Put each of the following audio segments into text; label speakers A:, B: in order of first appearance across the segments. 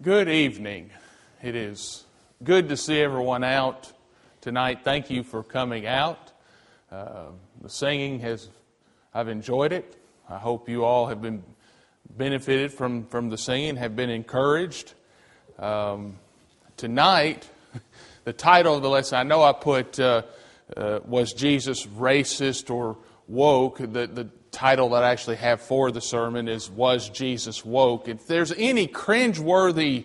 A: Good evening. It is good to see everyone out tonight. Thank you for coming out. Uh, the singing has, I've enjoyed it. I hope you all have been benefited from, from the singing, have been encouraged. Um, tonight, the title of the lesson, I know I put, uh, uh, was Jesus racist or woke? The, the title that I actually have for the sermon is Was Jesus Woke? If there's any cringeworthy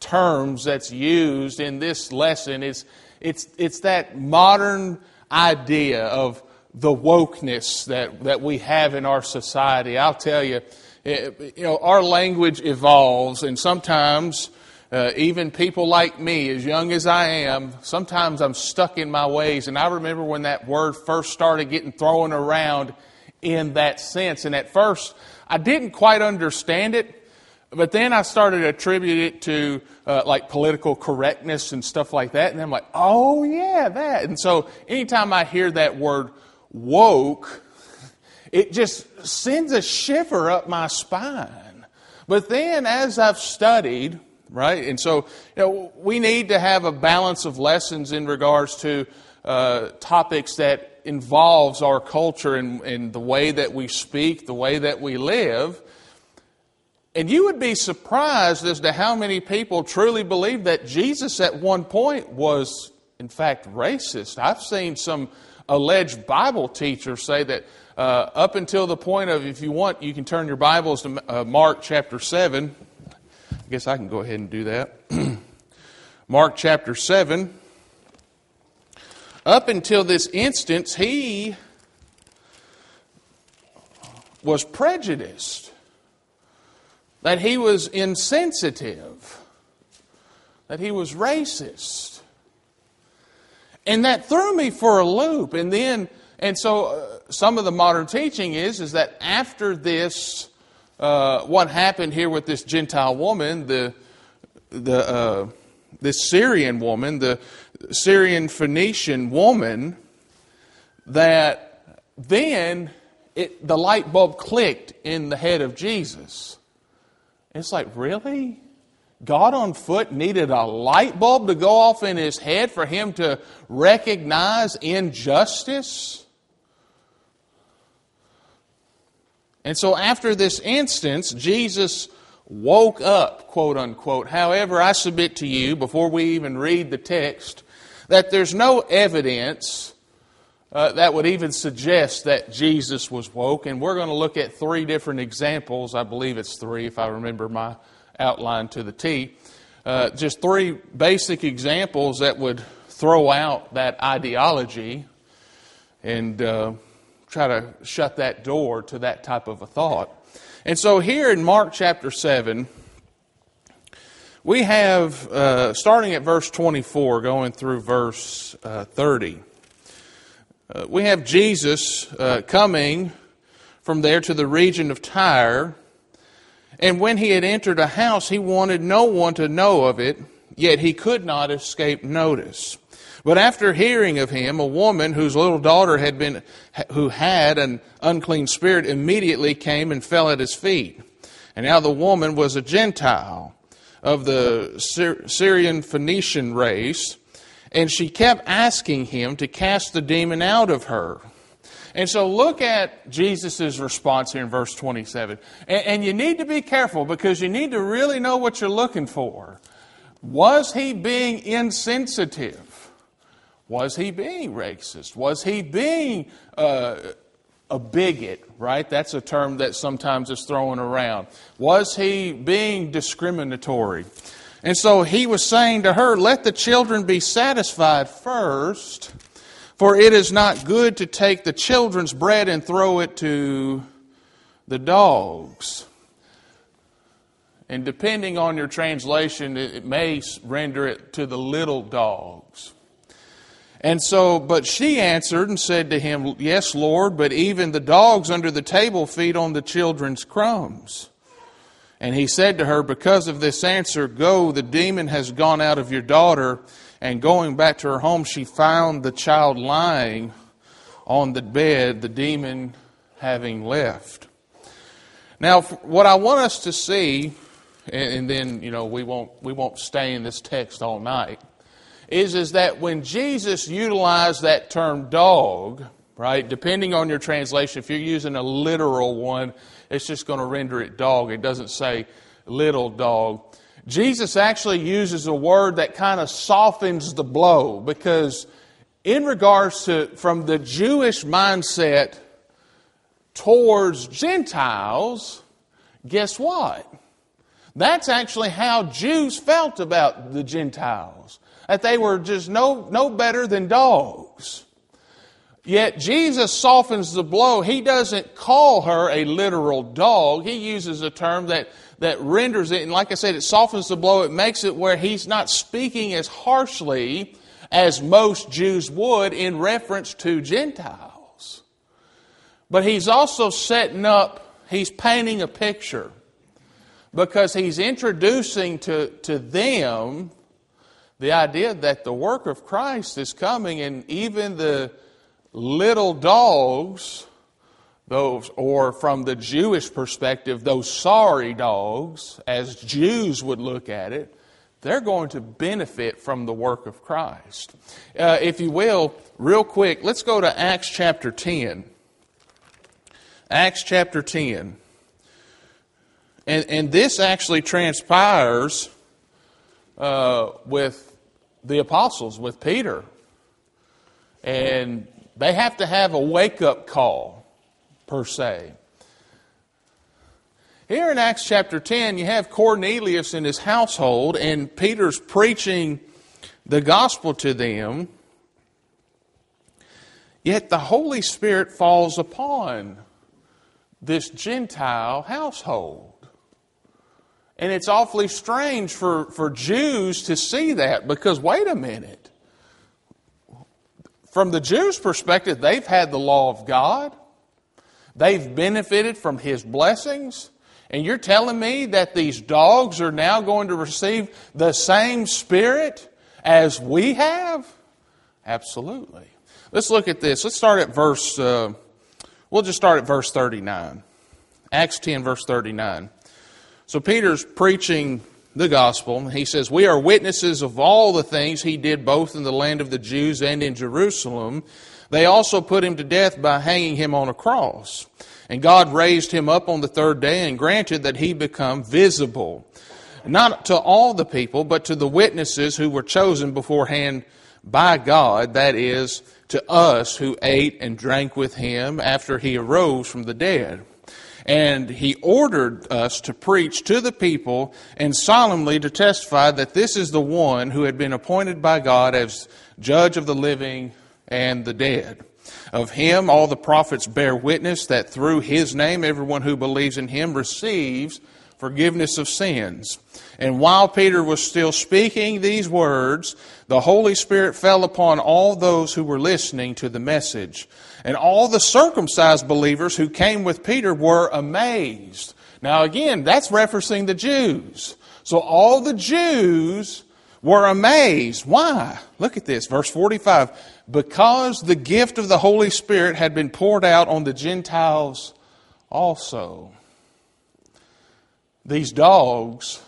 A: terms that's used in this lesson, it's, it's, it's that modern idea of the wokeness that, that we have in our society. I'll tell you, you know, our language evolves, and sometimes uh, even people like me, as young as I am, sometimes I'm stuck in my ways. And I remember when that word first started getting thrown around in that sense. And at first, I didn't quite understand it, but then I started to attribute it to uh, like political correctness and stuff like that. And I'm like, oh, yeah, that. And so anytime I hear that word woke, it just sends a shiver up my spine. But then as I've studied, right, and so you know, we need to have a balance of lessons in regards to uh, topics that involves our culture and, and the way that we speak, the way that we live. And you would be surprised as to how many people truly believe that Jesus at one point was, in fact, racist. I've seen some alleged Bible teachers say that uh, up until the point of, if you want, you can turn your Bibles to uh, Mark chapter 7. I guess I can go ahead and do that. Mark chapter 7. Up until this instance, he was prejudiced, that he was insensitive, that he was racist. And that threw me for a loop. And then, and so uh, some of the modern teaching is, is that after this, uh, what happened here with this Gentile woman, the, the, uh, this Syrian woman, the, Syrian Phoenician woman that then it, the light bulb clicked in the head of Jesus. It's like, really? God on foot needed a light bulb to go off in his head for him to recognize injustice? And so, after this instance, Jesus woke up, quote unquote. However, I submit to you, before we even read the text, that there's no evidence uh, that would even suggest that Jesus was woke. And we're going to look at three different examples. I believe it's three, if I remember my outline to the T. Uh, just three basic examples that would throw out that ideology and uh, try to shut that door to that type of a thought. And so here in Mark chapter 7, we have, uh, starting at verse 24, going through verse uh, 30, uh, we have Jesus uh, coming from there to the region of Tyre. And when he had entered a house, he wanted no one to know of it, yet he could not escape notice. But after hearing of him, a woman whose little daughter had been, who had an unclean spirit, immediately came and fell at his feet. And now the woman was a Gentile of the Syrian Phoenician race, and she kept asking him to cast the demon out of her. And so look at Jesus' response here in verse 27. And, and, you need to be careful because you need to really know what you're looking for. Was he being insensitive? Was he being racist? Was he being uh, a bigot, right? That's a term that sometimes is thrown around. Was he being discriminatory? And so he was saying to her, Let the children be satisfied first, for it is not good to take the children's bread and throw it to the dogs. And depending on your translation, it may render it to the little dogs. And so, but she answered and said to him, Yes, Lord, but even the dogs under the table feed on the children's crumbs. And he said to her, Because of this answer, go, the demon has gone out of your daughter. And going back to her home, she found the child lying on the bed, the demon having left. Now, what I want us to see and, then you know we won't we won't stay in this text all night, is is that when Jesus utilized that term dog, right? Depending on your translation, if you're using a literal one, it's just going to render it dog. It doesn't say little dog. Jesus actually uses a word that kind of softens the blow because, in regards to from the Jewish mindset towards Gentiles, guess what? That's actually how Jews felt about the Gentiles. That they were just no, no better than dogs. Yet Jesus softens the blow. He doesn't call her a literal dog. He uses a term that, that renders it, and like I said, it softens the blow. It makes it where he's not speaking as harshly as most Jews would in reference to Gentiles. But he's also setting up, he's painting a picture because he's introducing to, to them the idea that the work of Christ is coming, and even the little dogs, those, or from the Jewish perspective, those sorry dogs, as Jews would look at it, they're going to benefit from the work of Christ. Uh, if you will, real quick, let's go to Acts chapter 10. Acts chapter 10. And, and this actually transpires uh, with the apostles, with Peter. And they have to have a wake up call, per se. Here in Acts chapter 10, you have Cornelius and his household, and Peter's preaching the gospel to them. Yet the Holy Spirit falls upon this Gentile household. And it's awfully strange for, for Jews to see that because, wait a minute. From the Jews' perspective, they've had the law of God, they've benefited from His blessings. And you're telling me that these dogs are now going to receive the same spirit as we have? Absolutely. Let's look at this. Let's start at verse, uh, we'll just start at verse 39. Acts 10, verse 39. So Peter's preaching the gospel. He says, We are witnesses of all the things he did both in the land of the Jews and in Jerusalem. They also put him to death by hanging him on a cross. And God raised him up on the third day and granted that he become visible, not to all the people, but to the witnesses who were chosen beforehand by God, that is, to us who ate and drank with him after he arose from the dead. And he ordered us to preach to the people and solemnly to testify that this is the one who had been appointed by God as judge of the living and the dead. Of him, all the prophets bear witness that through his name, everyone who believes in him receives forgiveness of sins. And while Peter was still speaking these words, the Holy Spirit fell upon all those who were listening to the message. And all the circumcised believers who came with Peter were amazed. Now, again, that's referencing the Jews. So all the Jews were amazed. Why? Look at this, verse 45. Because the gift of the Holy Spirit had been poured out on the Gentiles also. These dogs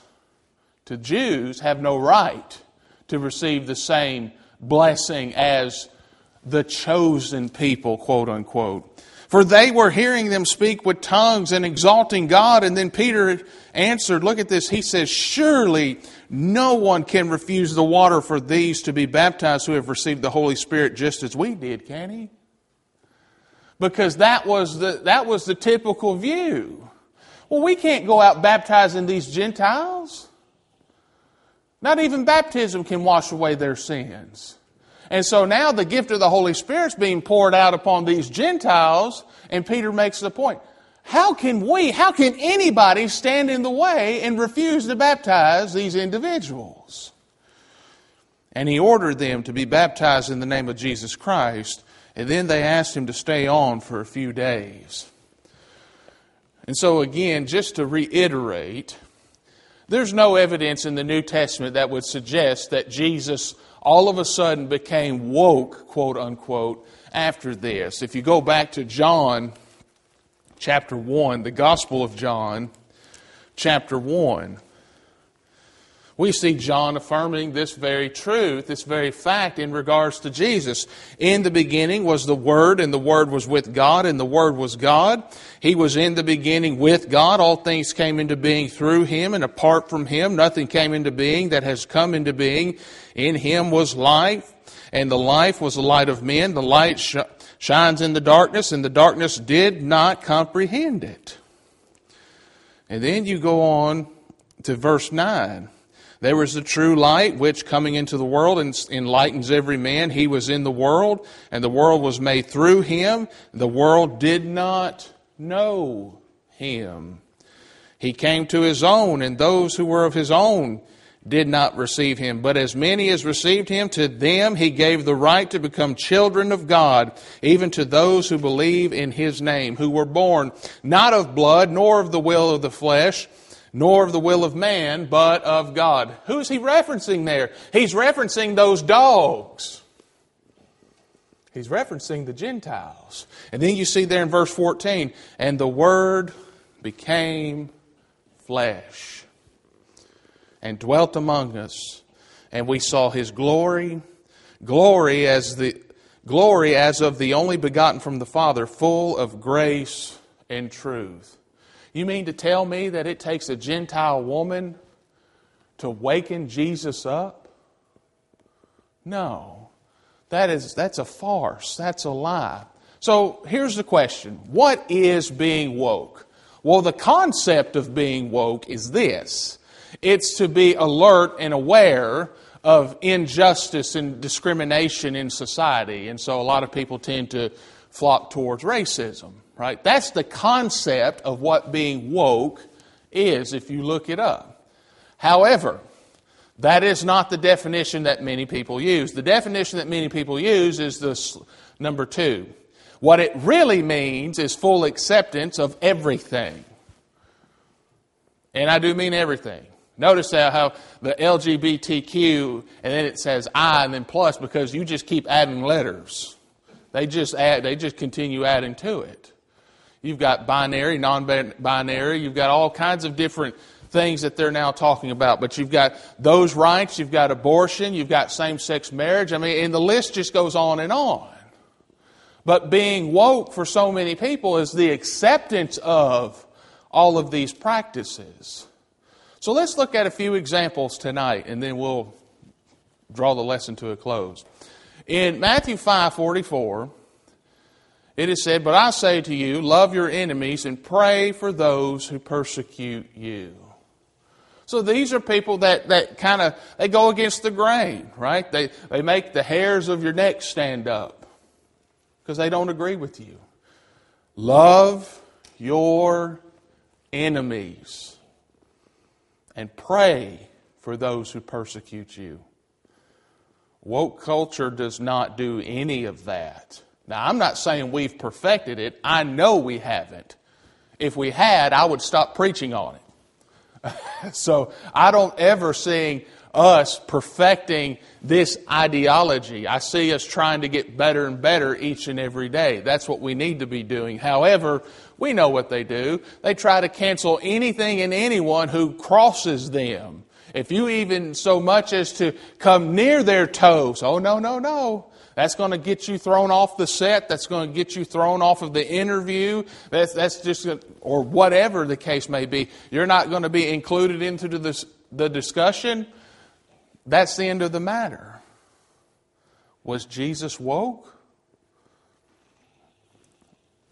A: to Jews have no right to receive the same blessing as the chosen people, quote unquote. For they were hearing them speak with tongues and exalting God. And then Peter answered, look at this. He says, Surely no one can refuse the water for these to be baptized who have received the Holy Spirit just as we did, can he? Because that was the, that was the typical view. Well, we can't go out baptizing these Gentiles. Not even baptism can wash away their sins. And so now the gift of the Holy Spirit is being poured out upon these Gentiles, and Peter makes the point. How can we, how can anybody stand in the way and refuse to baptize these individuals? And he ordered them to be baptized in the name of Jesus Christ, and then they asked him to stay on for a few days. And so, again, just to reiterate, there's no evidence in the New Testament that would suggest that Jesus all of a sudden became woke, quote unquote, after this. If you go back to John chapter 1, the Gospel of John, chapter 1, We see John affirming this very truth, this very fact in regards to Jesus. In the beginning was the Word, and the Word was with God, and the Word was God. He was in the beginning with God. All things came into being through Him, and apart from Him, nothing came into being that has come into being. In Him was life, and the life was the light of men. The light sh- shines in the darkness, and the darkness did not comprehend it. And then you go on to verse 9. There was the true light, which coming into the world enlightens every man. He was in the world, and the world was made through him. The world did not know him. He came to his own, and those who were of his own did not receive him. But as many as received him, to them he gave the right to become children of God, even to those who believe in his name, who were born not of blood, nor of the will of the flesh, nor of the will of man, but of God. Who's he referencing there? He's referencing those dogs. He's referencing the Gentiles. And then you see there in verse 14, and the Word became flesh and dwelt among us, and we saw his glory, glory as the glory as of the only begotten from the Father, full of grace and truth. You mean to tell me that it takes a Gentile woman to waken Jesus up? No. That is that's a farce. That's a lie. So here's the question. What is being woke? Well, the concept of being woke is this. It's to be alert and aware of injustice and discrimination in society. And so a lot of people tend to flock towards racism right? That's the concept of what being woke is if you look it up. However, that is not the definition that many people use. The definition that many people use is this number two. What it really means is full acceptance of everything. And I do mean everything. Notice how the LGBTQ and then it says I and then plus because you just keep adding letters. They just add, they just continue adding to it. You've got binary, non binary. You've got all kinds of different things that they're now talking about. But you've got those rights, you've got abortion, you've got same sex marriage. I mean, and the list just goes on and on. But being woke for so many people is the acceptance of all of these practices. So let's look at a few examples tonight and then we'll draw the lesson to a close. In Matthew 5 44, it is said, But I say to you, love your enemies and pray for those who persecute you. So these are people that, that kind of they go against the grain, right? They they make the hairs of your neck stand up because they don't agree with you. Love your enemies and pray for those who persecute you. Woke culture does not do any of that. Now, I'm not saying we've perfected it. I know we haven't. If we had, I would stop preaching on it. so I don't ever see us perfecting this ideology. I see us trying to get better and better each and every day. That's what we need to be doing. However, we know what they do. They try to cancel anything and anyone who crosses them. If you even so much as to come near their toes, oh, no, no, no. That's going to get you thrown off the set. That's going to get you thrown off of the interview. That's, that's just, or whatever the case may be. You're not going to be included into the, the discussion. That's the end of the matter. Was Jesus woke?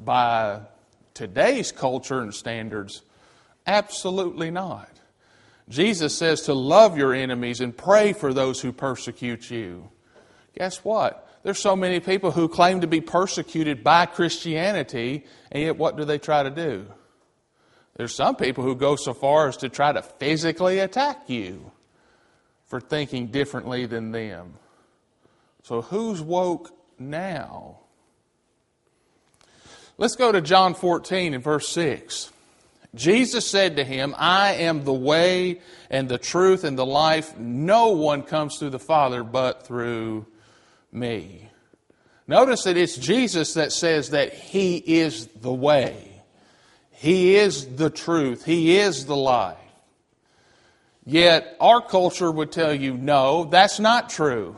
A: By today's culture and standards, absolutely not. Jesus says to love your enemies and pray for those who persecute you. Guess what? There's so many people who claim to be persecuted by Christianity, and yet what do they try to do? There's some people who go so far as to try to physically attack you for thinking differently than them. So who's woke now? Let's go to John 14 and verse 6. Jesus said to him, I am the way and the truth and the life. No one comes through the Father but through me. Notice that it's Jesus that says that He is the way, He is the truth, He is the life. Yet our culture would tell you, no, that's not true.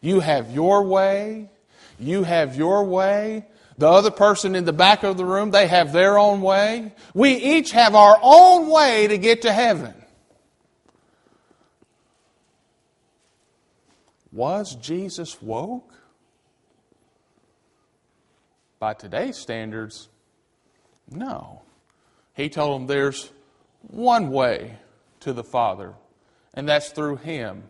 A: You have your way, you have your way. The other person in the back of the room, they have their own way. We each have our own way to get to heaven. Was Jesus woke? By today's standards, no. He told them there's one way to the Father, and that's through Him.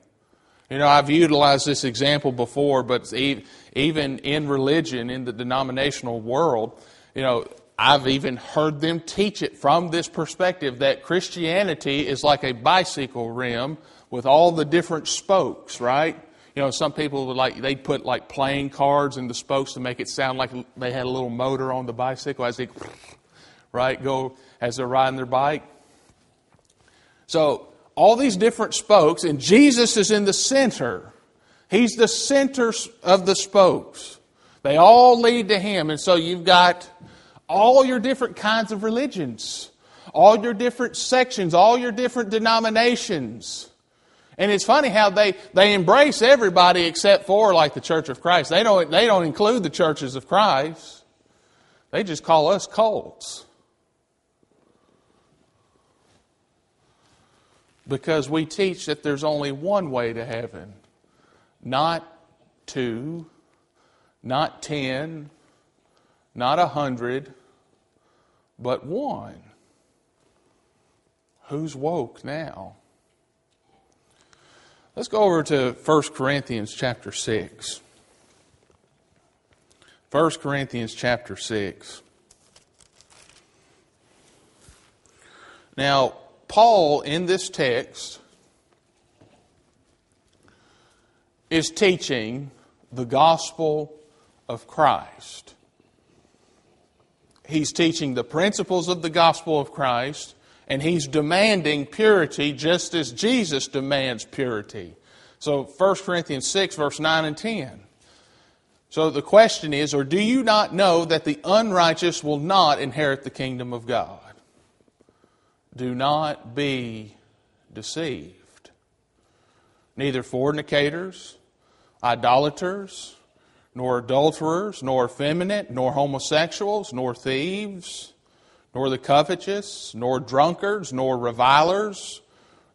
A: You know, I've utilized this example before, but even in religion, in the denominational world, you know, I've even heard them teach it from this perspective that Christianity is like a bicycle rim with all the different spokes, right? You know, some people would like they'd put like playing cards in the spokes to make it sound like they had a little motor on the bicycle as they right go as they're riding their bike. So all these different spokes, and Jesus is in the center. He's the center of the spokes. They all lead to Him. And so you've got all your different kinds of religions, all your different sections, all your different denominations. And it's funny how they, they embrace everybody except for like the Church of Christ. They don't, they don't include the churches of Christ. They just call us cults. because we teach that there's only one way to heaven, not two, not ten, not a hundred, but one. Who's woke now? Let's go over to 1 Corinthians chapter 6. 1 Corinthians chapter 6. Now, Paul, in this text, is teaching the gospel of Christ. He's teaching the principles of the gospel of Christ, and he's demanding purity just as Jesus demands purity. So 1 Corinthians 6, verse 9 and 10. So the question is, or do you not know that the unrighteous will not inherit the kingdom of God? Do not be deceived. Neither fornicators, idolaters, nor adulterers, nor effeminate, nor homosexuals, nor thieves, nor the covetous, nor drunkards, nor revilers,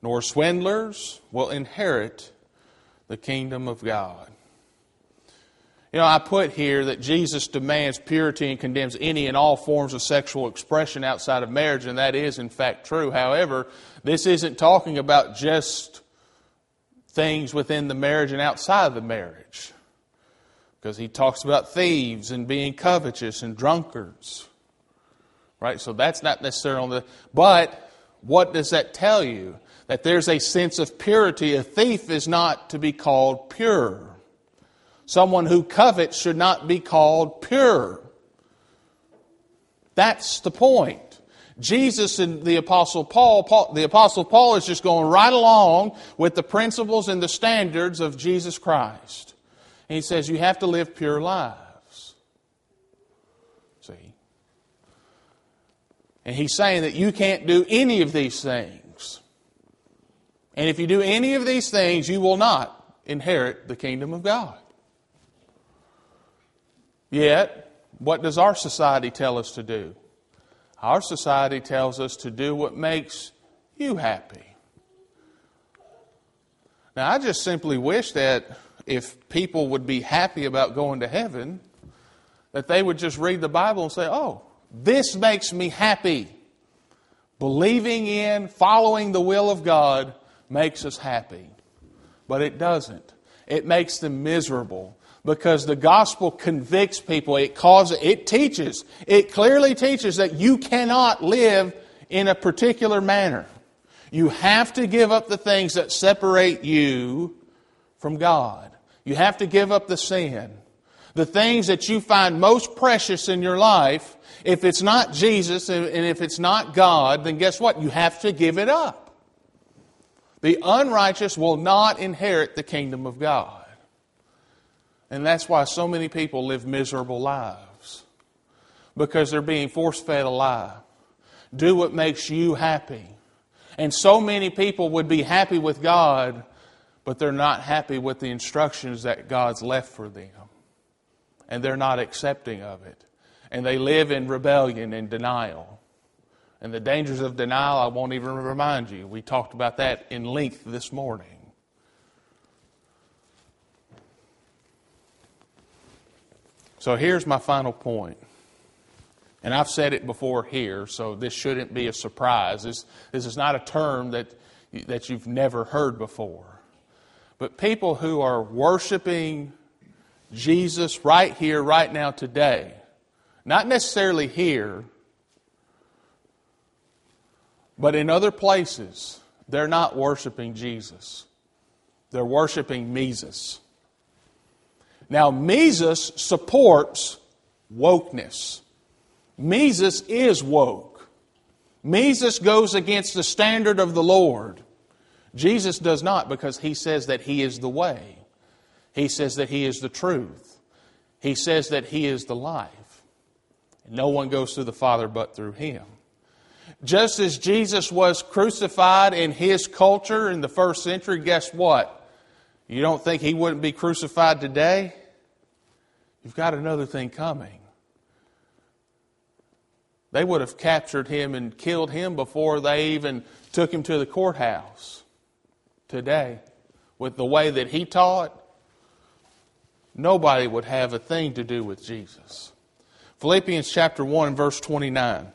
A: nor swindlers will inherit the kingdom of God. You know, I put here that Jesus demands purity and condemns any and all forms of sexual expression outside of marriage, and that is, in fact, true. However, this isn't talking about just things within the marriage and outside of the marriage. Because he talks about thieves and being covetous and drunkards. Right? So that's not necessarily on the. But what does that tell you? That there's a sense of purity. A thief is not to be called pure. Someone who covets should not be called pure. That's the point. Jesus and the Apostle Paul, Paul, the Apostle Paul is just going right along with the principles and the standards of Jesus Christ. And he says you have to live pure lives. See? And he's saying that you can't do any of these things. And if you do any of these things, you will not inherit the kingdom of God. Yet, what does our society tell us to do? Our society tells us to do what makes you happy. Now, I just simply wish that if people would be happy about going to heaven, that they would just read the Bible and say, oh, this makes me happy. Believing in, following the will of God makes us happy. But it doesn't. It makes them miserable because the gospel convicts people. It causes, it teaches, it clearly teaches that you cannot live in a particular manner. You have to give up the things that separate you from God. You have to give up the sin. The things that you find most precious in your life, if it's not Jesus and if it's not God, then guess what? You have to give it up. The unrighteous will not inherit the kingdom of God. And that's why so many people live miserable lives. Because they're being force fed a lie. Do what makes you happy. And so many people would be happy with God, but they're not happy with the instructions that God's left for them. And they're not accepting of it. And they live in rebellion and denial. And the dangers of denial, I won't even remind you. We talked about that in length this morning. So here's my final point. And I've said it before here, so this shouldn't be a surprise. This, this is not a term that, that you've never heard before. But people who are worshiping Jesus right here, right now, today, not necessarily here, but in other places, they're not worshiping Jesus. They're worshiping Mises. Now, Mises supports wokeness. Mises is woke. Mises goes against the standard of the Lord. Jesus does not because he says that he is the way. He says that he is the truth. He says that he is the life. no one goes to the Father but through him. Just as Jesus was crucified in his culture in the first century, guess what? You don't think he wouldn't be crucified today? You've got another thing coming. They would have captured him and killed him before they even took him to the courthouse today. With the way that he taught, nobody would have a thing to do with Jesus. Philippians chapter 1 verse 29.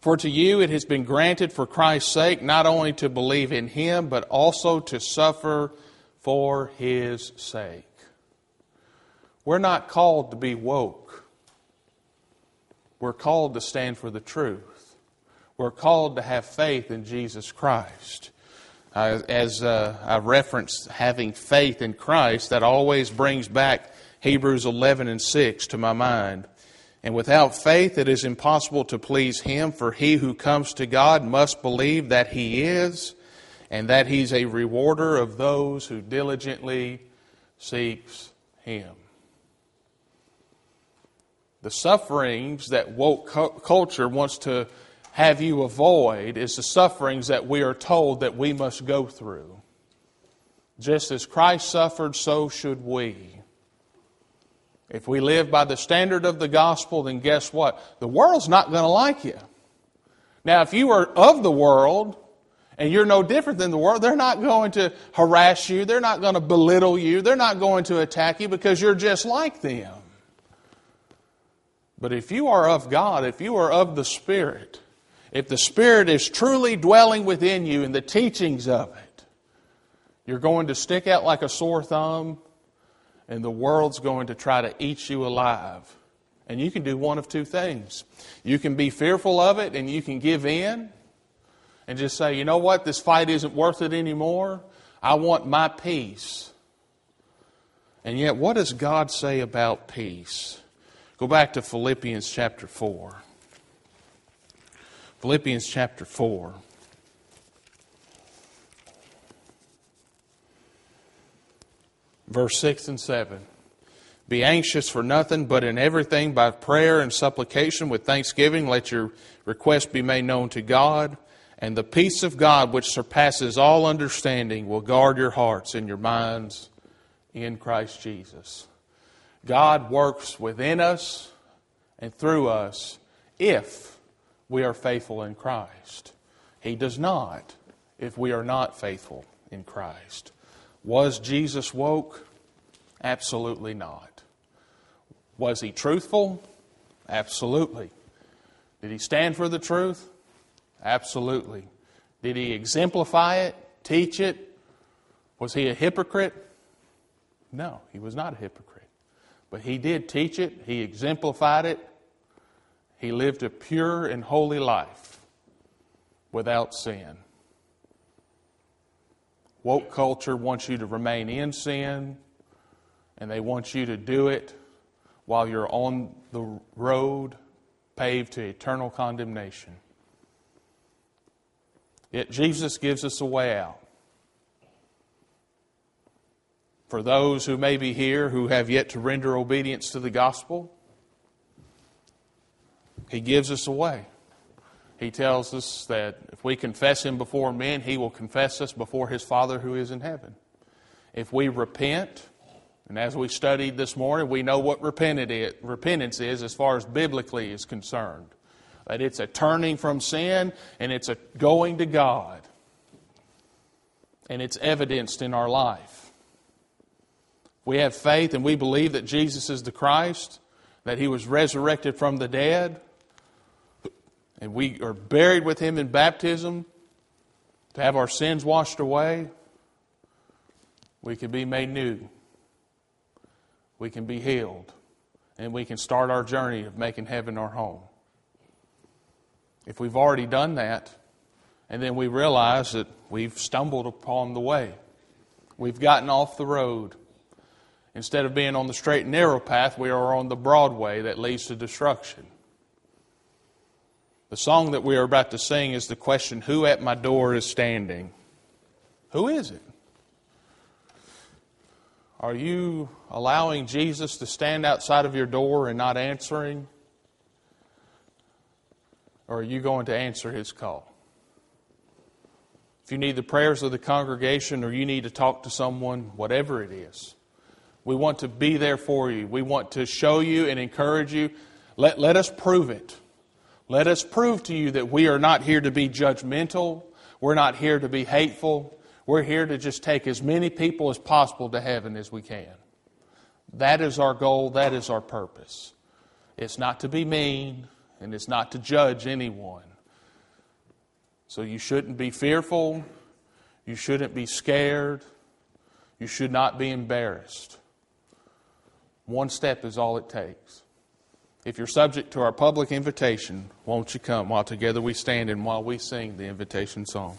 A: For to you it has been granted for Christ's sake not only to believe in him, but also to suffer for his sake. We're not called to be woke. We're called to stand for the truth. We're called to have faith in Jesus Christ. Uh, as uh, I referenced having faith in Christ, that always brings back Hebrews 11 and 6 to my mind. And without faith, it is impossible to please Him, for he who comes to God must believe that He is, and that He's a rewarder of those who diligently seeks Him the sufferings that woke culture wants to have you avoid is the sufferings that we are told that we must go through. Just as Christ suffered, so should we. If we live by the standard of the gospel, then guess what? The world's not going to like you. Now, if you are of the world and you're no different than the world, they're not going to harass you. They're not going to belittle you. They're not going to attack you because you're just like them. But if you are of God, if you are of the Spirit, if the Spirit is truly dwelling within you and the teachings of it, you're going to stick out like a sore thumb, and the world's going to try to eat you alive. And you can do one of two things. You can be fearful of it and you can give in and just say, you know what, this fight isn't worth it anymore. I want my peace. And yet, what does God say about peace? Go back to Philippians chapter 4. Philippians chapter 4. Verse 6 and 7. Be anxious for nothing, but in everything by prayer and supplication with thanksgiving, let your request be made known to God. And the peace of God, which surpasses all understanding, will guard your hearts and your minds in Christ Jesus. God works within us and through us if we are faithful in Christ. He does not if we are not faithful in Christ. Was Jesus woke? Absolutely not. Was he truthful? Absolutely. Did he stand for the truth? Absolutely. Did he exemplify it, teach it? Was he a hypocrite? No, he was not a hypocrite. But he did teach it, he exemplified it. He lived a pure and holy life without sin. Woke culture wants you to remain in sin, and they want you to do it while you're on the road paved to eternal condemnation. Yet Jesus gives us a way out. For those who may be here who have yet to render obedience to the gospel, He gives us a way. He tells us that if we confess Him before men, He will confess us before His Father who is in heaven. If we repent, and as we studied this morning, we know what repentance is as far as biblically is concerned. That it's a turning from sin and it's a going to God. And it's evidenced in our life. We have faith and we believe that Jesus is the Christ, that He was resurrected from the dead, and we are buried with Him in baptism to have our sins washed away. We can be made new we can be healed, and we can start our journey of making heaven our home. If we've already done that, and then we realize that we've stumbled upon the way, we've gotten off the road. Instead of being on the straight and narrow path, we are on the broad way that leads to destruction. The song that we are about to sing is the question Who at my door is standing? Who is it? Are you allowing Jesus to stand outside of your door and not answering? Or are you going to answer his call? If you need the prayers of the congregation or you need to talk to someone, whatever it is, we want to be there for you. We want to show you and encourage you. Let, let us prove it. Let us prove to you that we are not here to be judgmental. We're not here to be hateful. We're here to just take as many people as possible to heaven as we can. That is our goal, that is our purpose. It's not to be mean, and it's not to judge anyone. So you shouldn't be fearful, you shouldn't be scared, you should not be embarrassed. One step is all it takes. If you're subject to our public invitation, won't you come while together we stand and while we sing the invitation song?